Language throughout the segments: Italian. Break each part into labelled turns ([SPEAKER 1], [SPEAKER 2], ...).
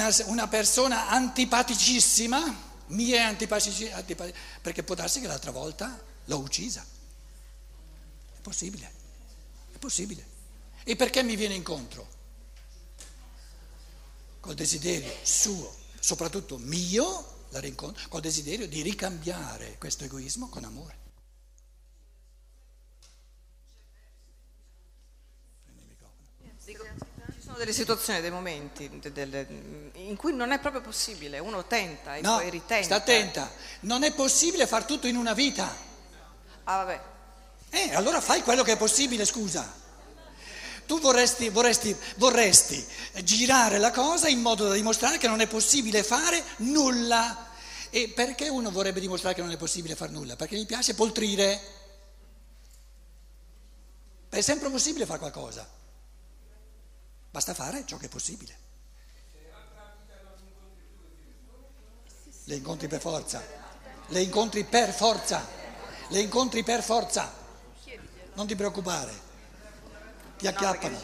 [SPEAKER 1] una, una persona antipaticissima, mi è antipaticissima, antipati- perché può darsi che l'altra volta l'ho uccisa. È possibile, è possibile. E perché mi viene incontro? Col desiderio suo, soprattutto mio, la rincontro, col desiderio di ricambiare questo egoismo con amore.
[SPEAKER 2] Dico, ci sono delle situazioni, dei momenti de- delle- in cui non è proprio possibile, uno tenta e
[SPEAKER 1] No,
[SPEAKER 2] poi ritenta.
[SPEAKER 1] sta attenta, non è possibile far tutto in una vita.
[SPEAKER 2] Ah, vabbè.
[SPEAKER 1] Eh, allora fai quello che è possibile, scusa. Tu vorresti, vorresti, vorresti girare la cosa in modo da dimostrare che non è possibile fare nulla. E perché uno vorrebbe dimostrare che non è possibile fare nulla? Perché gli piace poltrire. È sempre possibile fare qualcosa. Basta fare ciò che è possibile. Le incontri per forza. Le incontri per forza. Le incontri per forza. Non ti preoccupare. Ti acchiappano.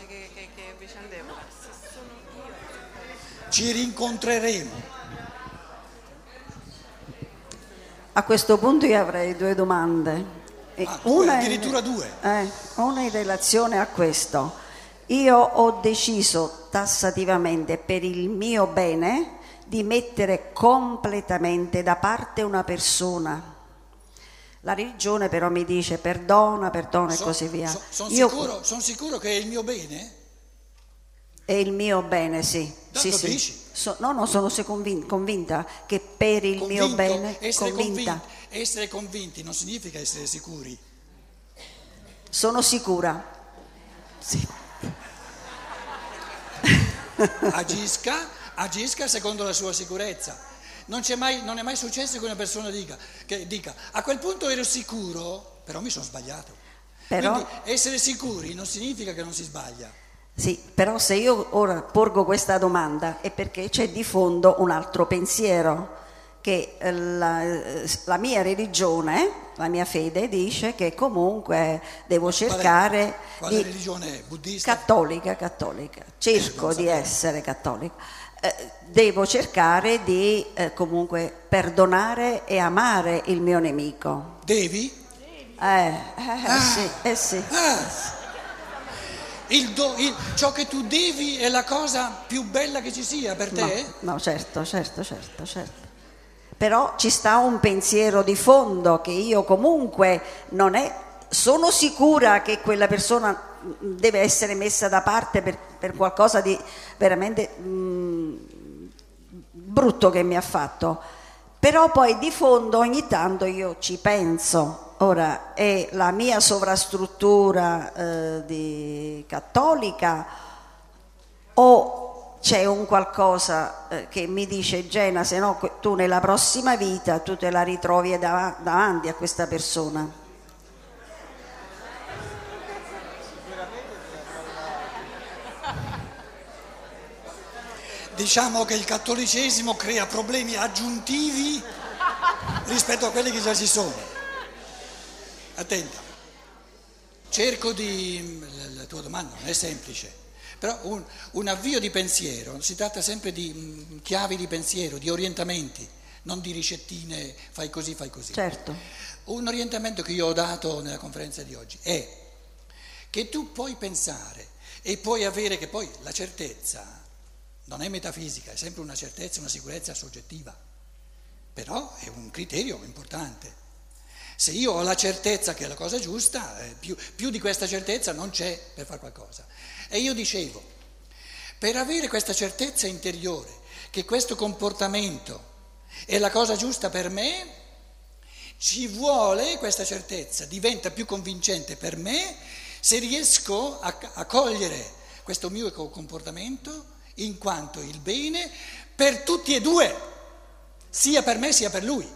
[SPEAKER 1] Ci rincontreremo.
[SPEAKER 3] A questo punto io avrei due domande. E
[SPEAKER 1] Ah, due,
[SPEAKER 3] in-
[SPEAKER 1] addirittura due.
[SPEAKER 3] eh, una in relazione a questo. Io ho deciso tassativamente per il mio bene di mettere completamente da parte una persona. La religione però mi dice perdona, perdona e
[SPEAKER 1] So-
[SPEAKER 3] così via.
[SPEAKER 1] so- Sono
[SPEAKER 3] Io-
[SPEAKER 1] sicuro, son sicuro che è il mio bene?
[SPEAKER 3] È il mio bene, sì.
[SPEAKER 1] Da-
[SPEAKER 3] sì,
[SPEAKER 1] dici?
[SPEAKER 3] So- no, no, sono convin- convinta che per il mio
[SPEAKER 1] Convinto?
[SPEAKER 3] bene,
[SPEAKER 1] essere,
[SPEAKER 3] convinta,
[SPEAKER 1] convinti, essere convinti non significa essere sicuri.
[SPEAKER 3] sono sicura. Sì.
[SPEAKER 1] Agisca, agisca secondo la sua sicurezza. Non, c'è mai, non è mai successo che una persona dica, che dica a quel punto ero sicuro, però mi sono sbagliato.
[SPEAKER 3] Però-
[SPEAKER 1] Quindi essere sicuri non significa che non si sbaglia.
[SPEAKER 3] Sì, però se io ora porgo questa domanda è perché c'è di fondo un altro pensiero, che la, la mia religione, la mia fede dice che comunque devo cercare
[SPEAKER 1] Quale
[SPEAKER 3] di...
[SPEAKER 1] religione? Buddista?
[SPEAKER 3] Cattolica, cattolica, cerco di essere cattolica. Eh, devo cercare di eh, comunque perdonare e amare il mio nemico.
[SPEAKER 1] Devi?
[SPEAKER 3] Eh, eh, sì, eh sì.
[SPEAKER 1] Ah. Il do- il- ciò che tu devi è la cosa più bella che ci sia per
[SPEAKER 3] No,
[SPEAKER 1] te?
[SPEAKER 3] no, certo, certo, certo, certo. Però ci sta un pensiero di fondo che io comunque non è, sono sicura che quella persona mh, deve essere messa da parte per, per qualcosa di veramente mh, brutto che mi ha fatto. Però poi di fondo ogni tanto io ci penso. Ora è la mia sovrastruttura eh, cattolica o c'è un qualcosa eh, che mi dice Gena, se no tu nella prossima vita tu te la ritrovi dav- davanti a questa persona.
[SPEAKER 1] Diciamo che il cattolicesimo crea problemi aggiuntivi rispetto a quelli che già ci sono. Attenta. Cerco di... La tua domanda non è semplice, però un, un avvio di pensiero, si tratta sempre di mm, chiavi di pensiero, di orientamenti, non di ricettine, fai così, fai così.
[SPEAKER 3] Certo.
[SPEAKER 1] Un orientamento che io ho dato nella conferenza di oggi è che tu puoi pensare e puoi avere che poi la certezza non è metafisica, è sempre una certezza, una sicurezza soggettiva, però è un criterio importante. Se io ho la certezza che è la cosa giusta, eh, più, più di questa certezza non c'è per fare qualcosa. E io dicevo, per avere questa certezza interiore che questo comportamento è la cosa giusta per me, ci vuole questa certezza, diventa più convincente per me se riesco a, a cogliere questo mio comportamento in quanto il bene per tutti e due, sia per me sia per lui.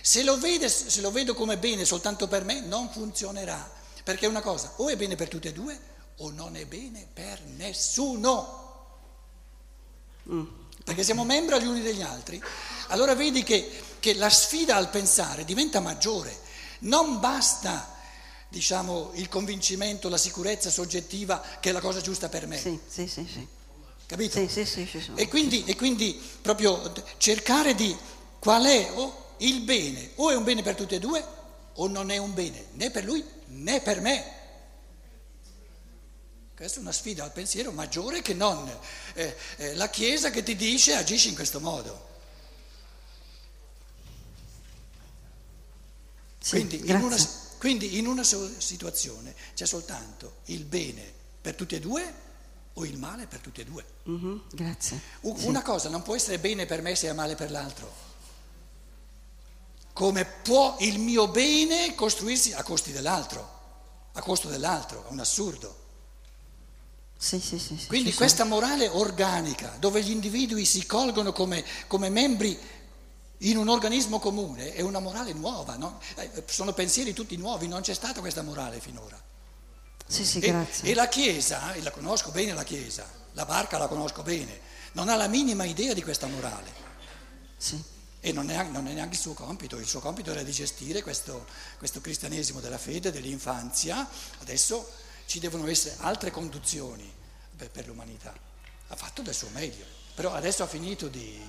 [SPEAKER 1] Se lo, vede, se lo vedo come bene soltanto per me non funzionerà, perché una cosa o è bene per tutti e due o non è bene per nessuno. Perché siamo membri gli uni degli altri. Allora vedi che, che la sfida al pensare diventa maggiore. Non basta, diciamo, il convincimento, la sicurezza soggettiva che è la cosa giusta per me.
[SPEAKER 3] Sì, sì, sì, sì.
[SPEAKER 1] capito?
[SPEAKER 3] Sì, sì, sì, sono.
[SPEAKER 1] E quindi, e quindi proprio cercare di qual è o il bene, o è un bene per tutti e due, o non è un bene né per lui né per me. Questa è una sfida al pensiero maggiore che non eh, eh, la Chiesa che ti dice agisci in questo modo.
[SPEAKER 3] Sì,
[SPEAKER 1] Quindi in, una, quindi in una situazione c'è soltanto il bene per tutti e due o il male per tutti e due.
[SPEAKER 3] Mhm, grazie.
[SPEAKER 1] U-
[SPEAKER 3] Sì.
[SPEAKER 1] Una cosa non può essere bene per me se è male per l'altro. Come può il mio bene costruirsi a costi dell'altro, a costo dell'altro, è un assurdo.
[SPEAKER 3] Sì, sì, sì,
[SPEAKER 1] Quindi questa morale organica, dove gli individui si colgono come, come membri in un organismo comune, è una morale nuova, no? Eh, sono pensieri tutti nuovi, non c'è stata questa morale finora.
[SPEAKER 3] Sì, sì,
[SPEAKER 1] E,
[SPEAKER 3] grazie.
[SPEAKER 1] e la Chiesa, e la conosco bene la Chiesa, la barca la conosco bene, non ha la minima idea di questa morale
[SPEAKER 3] Sì.
[SPEAKER 1] e non è, non è neanche il suo compito, il suo compito era di gestire questo, questo cristianesimo della fede, dell'infanzia, adesso ci devono essere altre conduzioni per, per l'umanità, ha fatto del suo meglio, però adesso ha finito di...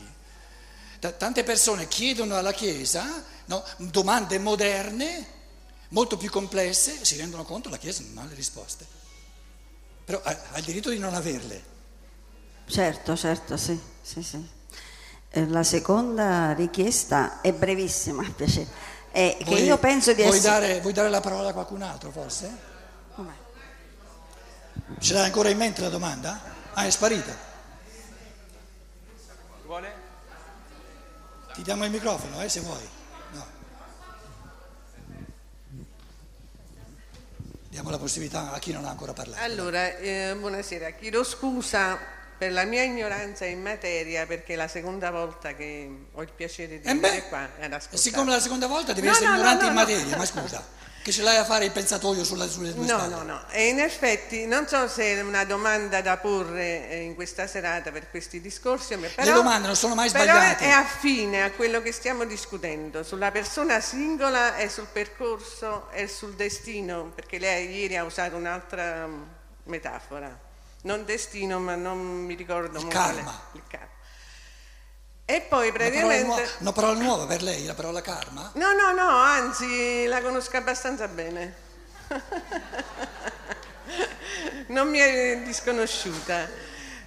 [SPEAKER 1] ta- Tante persone chiedono alla Chiesa no, domande moderne, molto più complesse, si rendono conto che la Chiesa non ha le risposte, però ha, ha il diritto di non averle.
[SPEAKER 3] Certo, certo, sì, sì, sì. Eh, La seconda richiesta è brevissima, piacere. È che
[SPEAKER 1] Vuoi-
[SPEAKER 3] io penso di
[SPEAKER 1] vuoi
[SPEAKER 3] essere...
[SPEAKER 1] Dare, vuoi dare la parola a qualcun altro forse?
[SPEAKER 3] Com'è?
[SPEAKER 1] Ce l'hai ancora in mente la domanda? Ah, è sparita.
[SPEAKER 4] Vuole?
[SPEAKER 1] Ti diamo il microfono, eh, se vuoi. No. Diamo la possibilità a chi non ha ancora parlato.
[SPEAKER 5] Allora, eh, buonasera, chiedo scusa per la mia ignoranza in materia perché è la seconda volta che ho il piacere di
[SPEAKER 1] Eh
[SPEAKER 5] venire
[SPEAKER 1] beh,
[SPEAKER 5] qua ad ascoltare.
[SPEAKER 1] siccome la seconda volta devi
[SPEAKER 5] No,
[SPEAKER 1] essere
[SPEAKER 5] no, no,
[SPEAKER 1] ignorante
[SPEAKER 5] no,
[SPEAKER 1] in
[SPEAKER 5] no.
[SPEAKER 1] materia, ma scusa, che ce l'hai a fare il pensatoio sulla, sulle tue
[SPEAKER 5] No, no, no. E in effetti non so se è una domanda da porre eh, in questa serata per questi discorsi, però,
[SPEAKER 1] domande non sono mai
[SPEAKER 5] però
[SPEAKER 1] sbagliate.
[SPEAKER 5] è affine a quello che stiamo discutendo, sulla persona singola e sul percorso e sul destino, perché lei ieri ha usato un'altra mm, metafora. Non destino, ma non mi ricordo
[SPEAKER 1] Il
[SPEAKER 5] mo
[SPEAKER 1] karma.
[SPEAKER 5] Il karma. E poi
[SPEAKER 1] Una parola,
[SPEAKER 5] praticamente...
[SPEAKER 1] nuova, una parola nuova per lei, la parola karma?
[SPEAKER 5] No, no, no, anzi la conosco abbastanza bene. non mi è disconosciuta.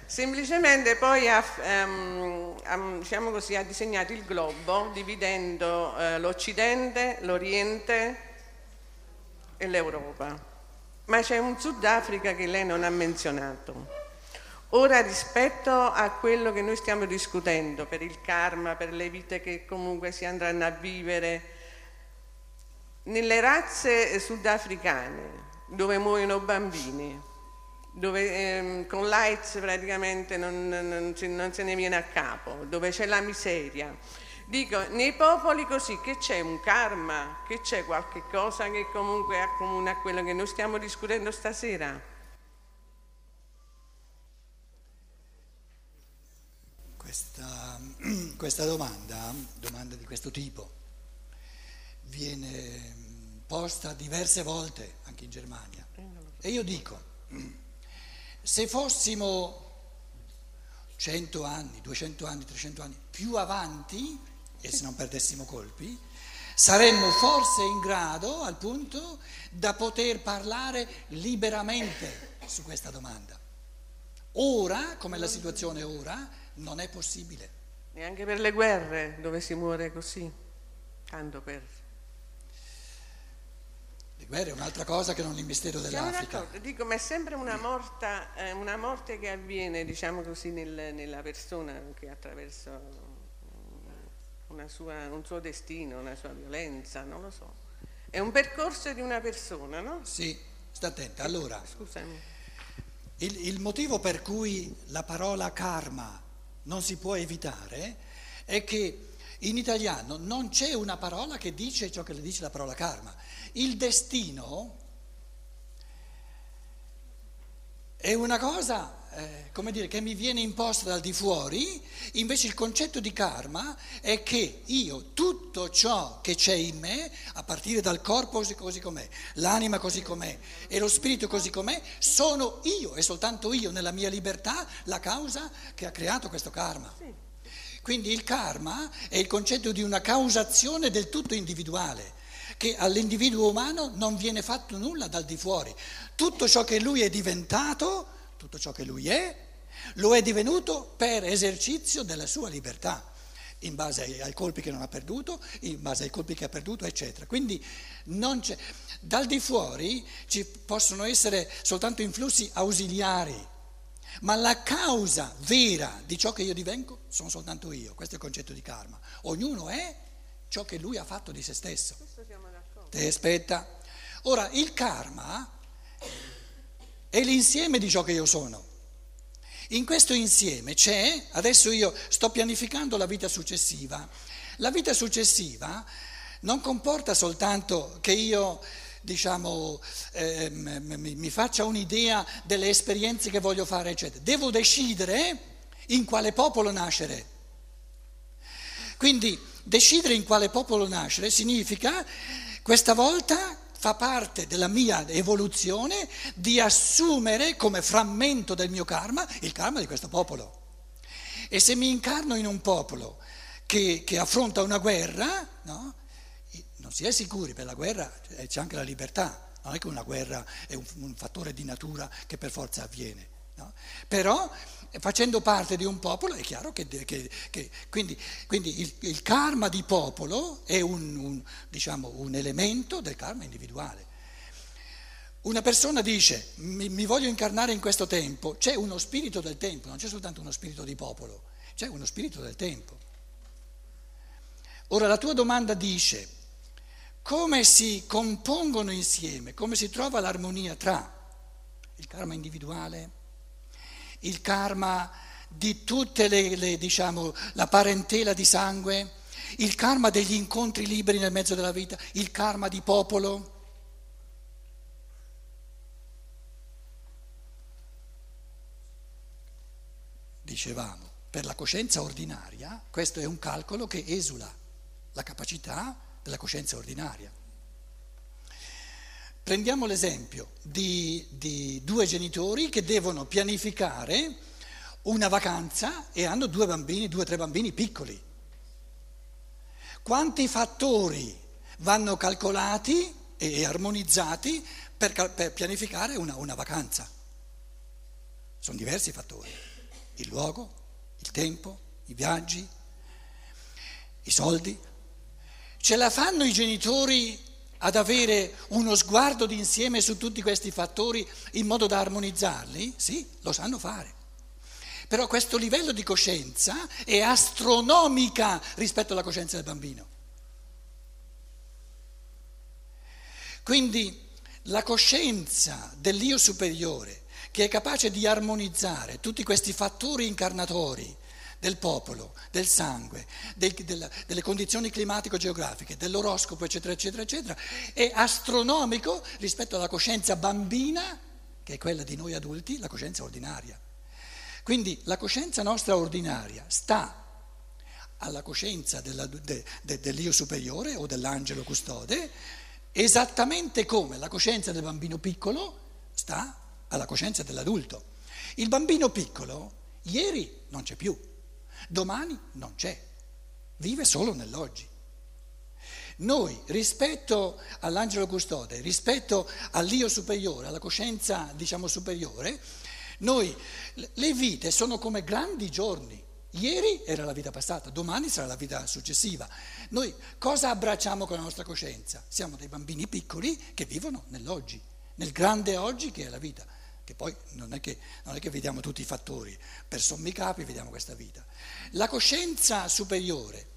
[SPEAKER 5] Semplicemente poi ha, ehm, ha, diciamo così, ha disegnato il globo dividendo eh, l'Occidente, l'Oriente e l'Europa. Ma c'è un Sudafrica che lei non ha menzionato. Ora rispetto a quello che noi stiamo discutendo per il karma, per le vite che comunque si andranno a vivere, nelle razze sudafricane dove muoiono bambini, dove ehm, con l'AIDS praticamente non, non non se ne viene a capo, dove c'è la miseria. Dico, nei popoli così che c'è un karma, che c'è qualche cosa che comunque accomuna a quello che noi stiamo discutendo stasera.
[SPEAKER 1] Questa, questa domanda, domanda di questo tipo, viene posta diverse volte anche in Germania. E io dico, se fossimo 100 anni, 200 anni, 300 anni più avanti, e se non perdessimo colpi, saremmo forse in grado al punto da poter parlare liberamente su questa domanda. Ora, come la situazione ora, non è possibile.
[SPEAKER 5] Neanche per le guerre dove si muore così, tanto per...
[SPEAKER 1] Le guerre è un'altra cosa che non il mistero dell'Africa.
[SPEAKER 5] dico, ma è sempre una, morta, eh, una morte che avviene, diciamo così, nel- nella persona che attraverso una sua- un suo destino, una sua violenza, non lo so. È un percorso di una persona, no?
[SPEAKER 1] Sì, sta attenta. Allora,
[SPEAKER 5] Scusami.
[SPEAKER 1] il, il motivo per cui la parola karma non si può evitare è che in italiano non c'è una parola che dice ciò che le dice la parola karma. Il destino è una cosa, eh, come dire, che mi viene imposta dal di fuori, invece il concetto di karma è che io tutto ciò che c'è in me, a partire dal corpo così, così com'è, l'anima così com'è e lo spirito così com'è, sono io e soltanto io nella mia libertà la causa che ha creato questo karma. Quindi il karma è il concetto di una causazione del tutto individuale che all'individuo umano non viene fatto nulla dal di fuori. Tutto ciò che lui è diventato, tutto ciò che lui è, lo è divenuto per esercizio della sua libertà, in base ai, ai colpi che non ha perduto, in base ai colpi che ha perduto, eccetera. Quindi dal di fuori ci possono essere soltanto influssi ausiliari, ma la causa vera di ciò che io divengo sono soltanto io, questo è il concetto di karma. Ognuno è ciò che lui ha fatto di se stesso. Te aspetta. Ora, il karma è l'insieme di ciò che io sono. In questo insieme c'è, adesso io sto pianificando la vita successiva. La vita successiva non comporta soltanto che io diciamo, eh, mi, mi faccia un'idea delle esperienze che voglio fare, eccetera. Devo decidere in quale popolo nascere. Quindi decidere in quale popolo nascere significa questa volta fa parte della mia evoluzione di assumere come frammento del mio karma il karma di questo popolo. E se mi incarno in un popolo che, che affronta una guerra, no? non si è sicuri, per la guerra c'è anche la libertà, non è che una guerra è un, un fattore di natura che per forza avviene. No? Però facendo parte di un popolo è chiaro che, che, che quindi, quindi il, il, karma di popolo è un, un, diciamo, un, elemento del karma individuale. Una persona dice mi, mi voglio incarnare in questo tempo, c'è uno spirito del tempo, non c'è soltanto uno spirito di popolo, c'è uno spirito del tempo. Ora la tua domanda dice come si compongono insieme, come si trova l'armonia tra il karma individuale, il karma di tutte le, le diciamo, la parentela di sangue, il karma degli incontri liberi nel mezzo della vita, il karma di popolo. Dicevamo, per la coscienza ordinaria questo è un calcolo che esula la capacità della coscienza ordinaria. Prendiamo l'esempio di, di due genitori che devono pianificare una vacanza e hanno due bambini, due o tre bambini piccoli. Quanti fattori vanno calcolati e armonizzati per, per pianificare una, una vacanza? Sono diversi fattori. Il luogo, il tempo, i viaggi, i soldi. Ce la fanno i genitori ad avere uno sguardo d'insieme su tutti questi fattori in modo da armonizzarli? Sì, lo sanno fare. Però questo livello di coscienza è astronomica rispetto alla coscienza del bambino. Quindi la coscienza dell'io superiore che è capace di armonizzare tutti questi fattori incarnatori del popolo, del sangue, del, della, delle condizioni climatico-geografiche, dell'oroscopo, eccetera, eccetera, eccetera, è astronomico rispetto alla coscienza bambina, che è quella di noi adulti, la coscienza ordinaria. Quindi la coscienza nostra ordinaria sta alla coscienza della, de, de, dell'io superiore o dell'angelo custode, esattamente come la coscienza del bambino piccolo sta alla coscienza dell'adulto. Il bambino piccolo ieri non c'è più, Domani non c'è, vive solo nell'oggi. Noi rispetto all'angelo custode, rispetto all'io superiore, alla coscienza diciamo superiore, noi le vite sono come grandi giorni. Ieri era la vita passata, domani sarà la vita successiva. Noi cosa abbracciamo con la nostra coscienza? Siamo dei bambini piccoli che vivono nell'oggi, nel grande oggi che è la vita che poi non è che, non è che vediamo tutti i fattori, per sommi capi vediamo questa vita. La coscienza superiore,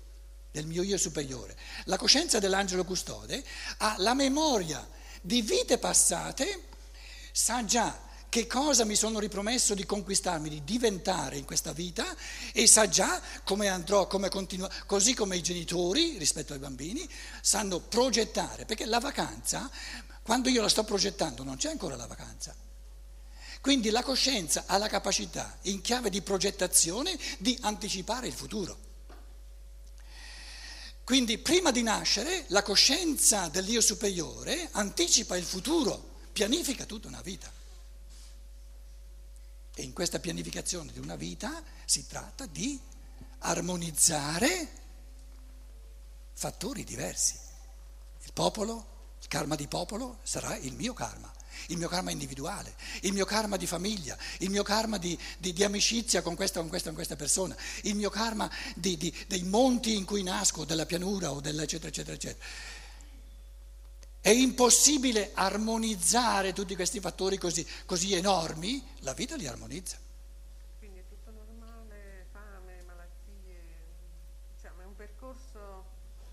[SPEAKER 1] del mio io superiore, la coscienza dell'angelo custode, ha la memoria di vite passate, sa già che cosa mi sono ripromesso di conquistarmi, di diventare in questa vita e sa già come andrò, come continuare, così come i genitori rispetto ai bambini sanno progettare, perché la vacanza, quando io la sto progettando, non c'è ancora la vacanza. Quindi la coscienza ha la capacità, in chiave di progettazione, di anticipare il futuro. Quindi prima di nascere la coscienza dell'io superiore anticipa il futuro, pianifica tutta una vita. E in questa pianificazione di una vita si tratta di armonizzare fattori diversi. Il popolo, il karma di popolo sarà il mio karma il mio karma individuale, il mio karma di famiglia, il mio karma di, di, di amicizia con questa, con questa, con questa persona, il mio karma di, dei monti in cui nasco, della pianura o dell'eccetera, eccetera, eccetera. È impossibile armonizzare tutti questi fattori così, così enormi, la vita li armonizza.
[SPEAKER 5] Quindi è tutto normale, fame, malattie, diciamo è un percorso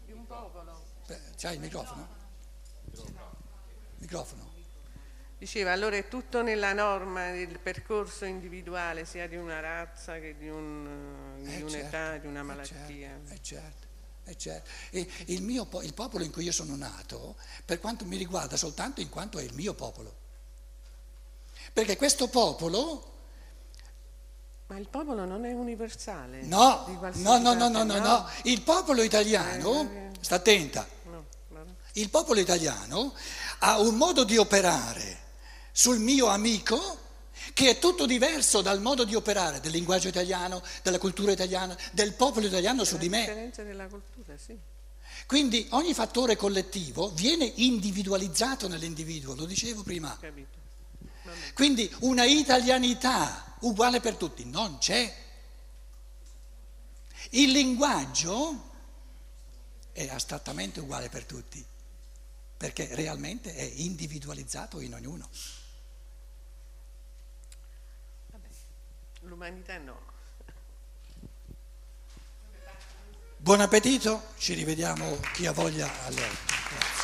[SPEAKER 5] di un popolo.
[SPEAKER 1] Beh, c'hai il microfono? Microfono.
[SPEAKER 5] Diceva, allora è tutto nella norma del percorso individuale, sia di una razza che di, un, di
[SPEAKER 1] Eh,
[SPEAKER 5] un'età,
[SPEAKER 1] certo,
[SPEAKER 5] di una
[SPEAKER 1] eh,
[SPEAKER 5] malattia.
[SPEAKER 1] certo, eh, certo, eh, certo. E il, mio il popolo in cui io sono nato, per quanto mi riguarda, soltanto in quanto è il mio popolo. Perché questo popolo,
[SPEAKER 5] Ma il popolo non è universale?
[SPEAKER 1] no, no, no, no, no, no, no, il popolo italiano,
[SPEAKER 5] Eh, eh,
[SPEAKER 1] sta attenta, il popolo italiano ha un modo di operare sul mio amico che è tutto diverso dal modo di operare del linguaggio italiano, della cultura italiana, del popolo italiano su
[SPEAKER 5] La
[SPEAKER 1] di me.
[SPEAKER 5] differenza della cultura, sì.
[SPEAKER 1] Quindi ogni fattore collettivo viene individualizzato nell'individuo, lo dicevo prima. Quindi una italianità uguale per tutti non c'è. Il linguaggio è astrattamente uguale per tutti, perché realmente è individualizzato in ognuno.
[SPEAKER 5] L'umanità no.
[SPEAKER 1] Buon appetito, ci rivediamo chi ha voglia alle 8.